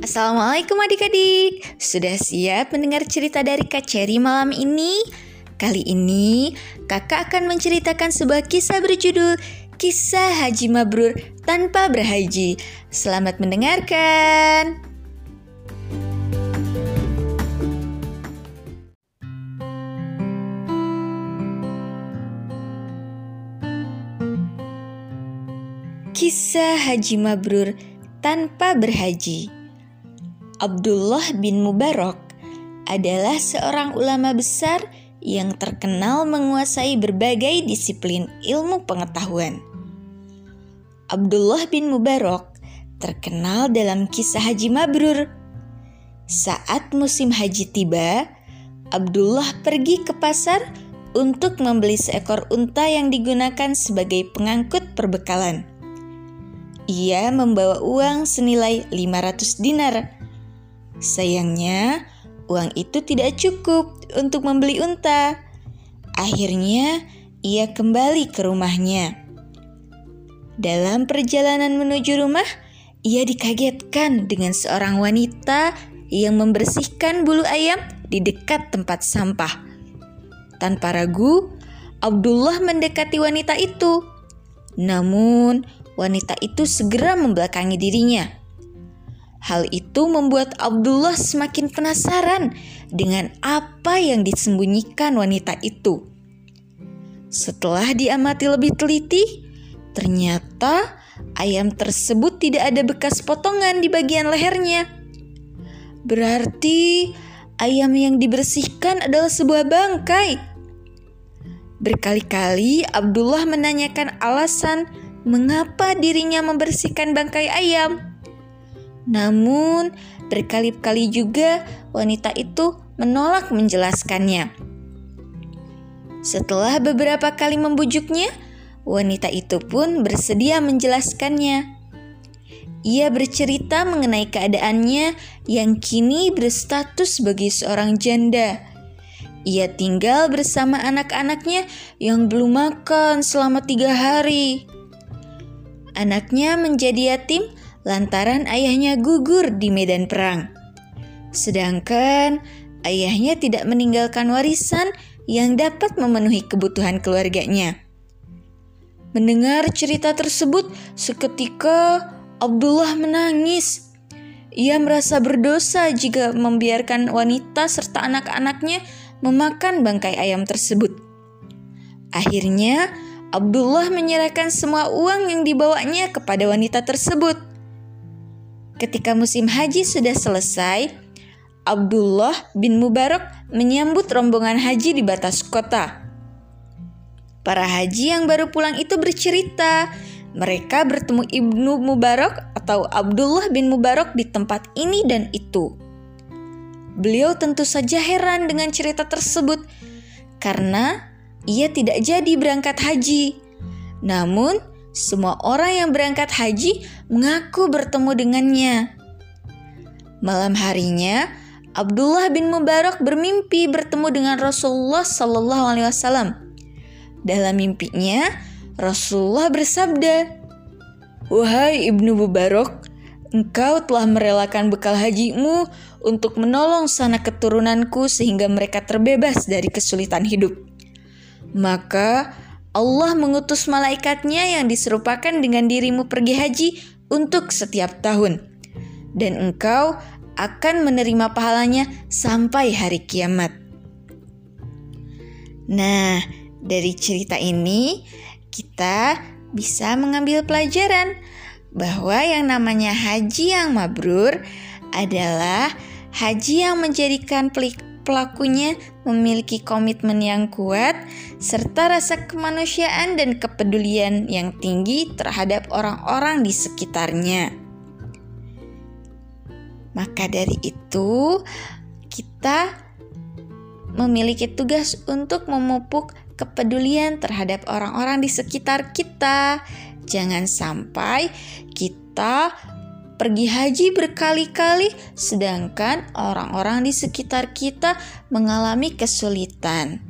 Assalamualaikum adik-adik Sudah siap mendengar cerita dari Kak Cherry malam ini? Kali ini kakak akan menceritakan sebuah kisah berjudul Kisah Haji Mabrur Tanpa Berhaji Selamat mendengarkan Kisah Haji Mabrur tanpa berhaji. Abdullah bin Mubarak adalah seorang ulama besar yang terkenal menguasai berbagai disiplin ilmu pengetahuan. Abdullah bin Mubarak terkenal dalam kisah Haji Mabrur. Saat musim haji tiba, Abdullah pergi ke pasar untuk membeli seekor unta yang digunakan sebagai pengangkut perbekalan. Ia membawa uang senilai 500 dinar. Sayangnya, uang itu tidak cukup untuk membeli unta. Akhirnya, ia kembali ke rumahnya. Dalam perjalanan menuju rumah, ia dikagetkan dengan seorang wanita yang membersihkan bulu ayam di dekat tempat sampah. Tanpa ragu, Abdullah mendekati wanita itu. Namun, wanita itu segera membelakangi dirinya. Hal itu membuat Abdullah semakin penasaran dengan apa yang disembunyikan wanita itu. Setelah diamati lebih teliti, ternyata ayam tersebut tidak ada bekas potongan di bagian lehernya. Berarti ayam yang dibersihkan adalah sebuah bangkai. Berkali-kali Abdullah menanyakan alasan mengapa dirinya membersihkan bangkai ayam. Namun, berkali-kali juga wanita itu menolak menjelaskannya. Setelah beberapa kali membujuknya, wanita itu pun bersedia menjelaskannya. Ia bercerita mengenai keadaannya yang kini berstatus sebagai seorang janda. Ia tinggal bersama anak-anaknya yang belum makan selama tiga hari. Anaknya menjadi yatim lantaran ayahnya gugur di medan perang. Sedangkan ayahnya tidak meninggalkan warisan yang dapat memenuhi kebutuhan keluarganya. Mendengar cerita tersebut, seketika Abdullah menangis. Ia merasa berdosa jika membiarkan wanita serta anak-anaknya memakan bangkai ayam tersebut. Akhirnya, Abdullah menyerahkan semua uang yang dibawanya kepada wanita tersebut. Ketika musim haji sudah selesai, Abdullah bin Mubarak menyambut rombongan haji di batas kota. Para haji yang baru pulang itu bercerita, mereka bertemu Ibnu Mubarak atau Abdullah bin Mubarak di tempat ini dan itu. Beliau tentu saja heran dengan cerita tersebut karena ia tidak jadi berangkat haji. Namun, semua orang yang berangkat haji mengaku bertemu dengannya. Malam harinya, Abdullah bin Mubarak bermimpi bertemu dengan Rasulullah Sallallahu Alaihi Wasallam. Dalam mimpinya, Rasulullah bersabda, "Wahai ibnu Mubarak, engkau telah merelakan bekal hajimu untuk menolong sanak keturunanku sehingga mereka terbebas dari kesulitan hidup." Maka Allah mengutus malaikatnya yang diserupakan dengan dirimu pergi haji untuk setiap tahun. Dan engkau akan menerima pahalanya sampai hari kiamat. Nah, dari cerita ini kita bisa mengambil pelajaran bahwa yang namanya haji yang mabrur adalah haji yang menjadikan pelakunya memiliki komitmen yang kuat serta rasa kemanusiaan dan kepedulian yang tinggi terhadap orang-orang di sekitarnya. Maka dari itu, kita memiliki tugas untuk memupuk kepedulian terhadap orang-orang di sekitar kita. Jangan sampai kita pergi haji berkali-kali, sedangkan orang-orang di sekitar kita mengalami kesulitan.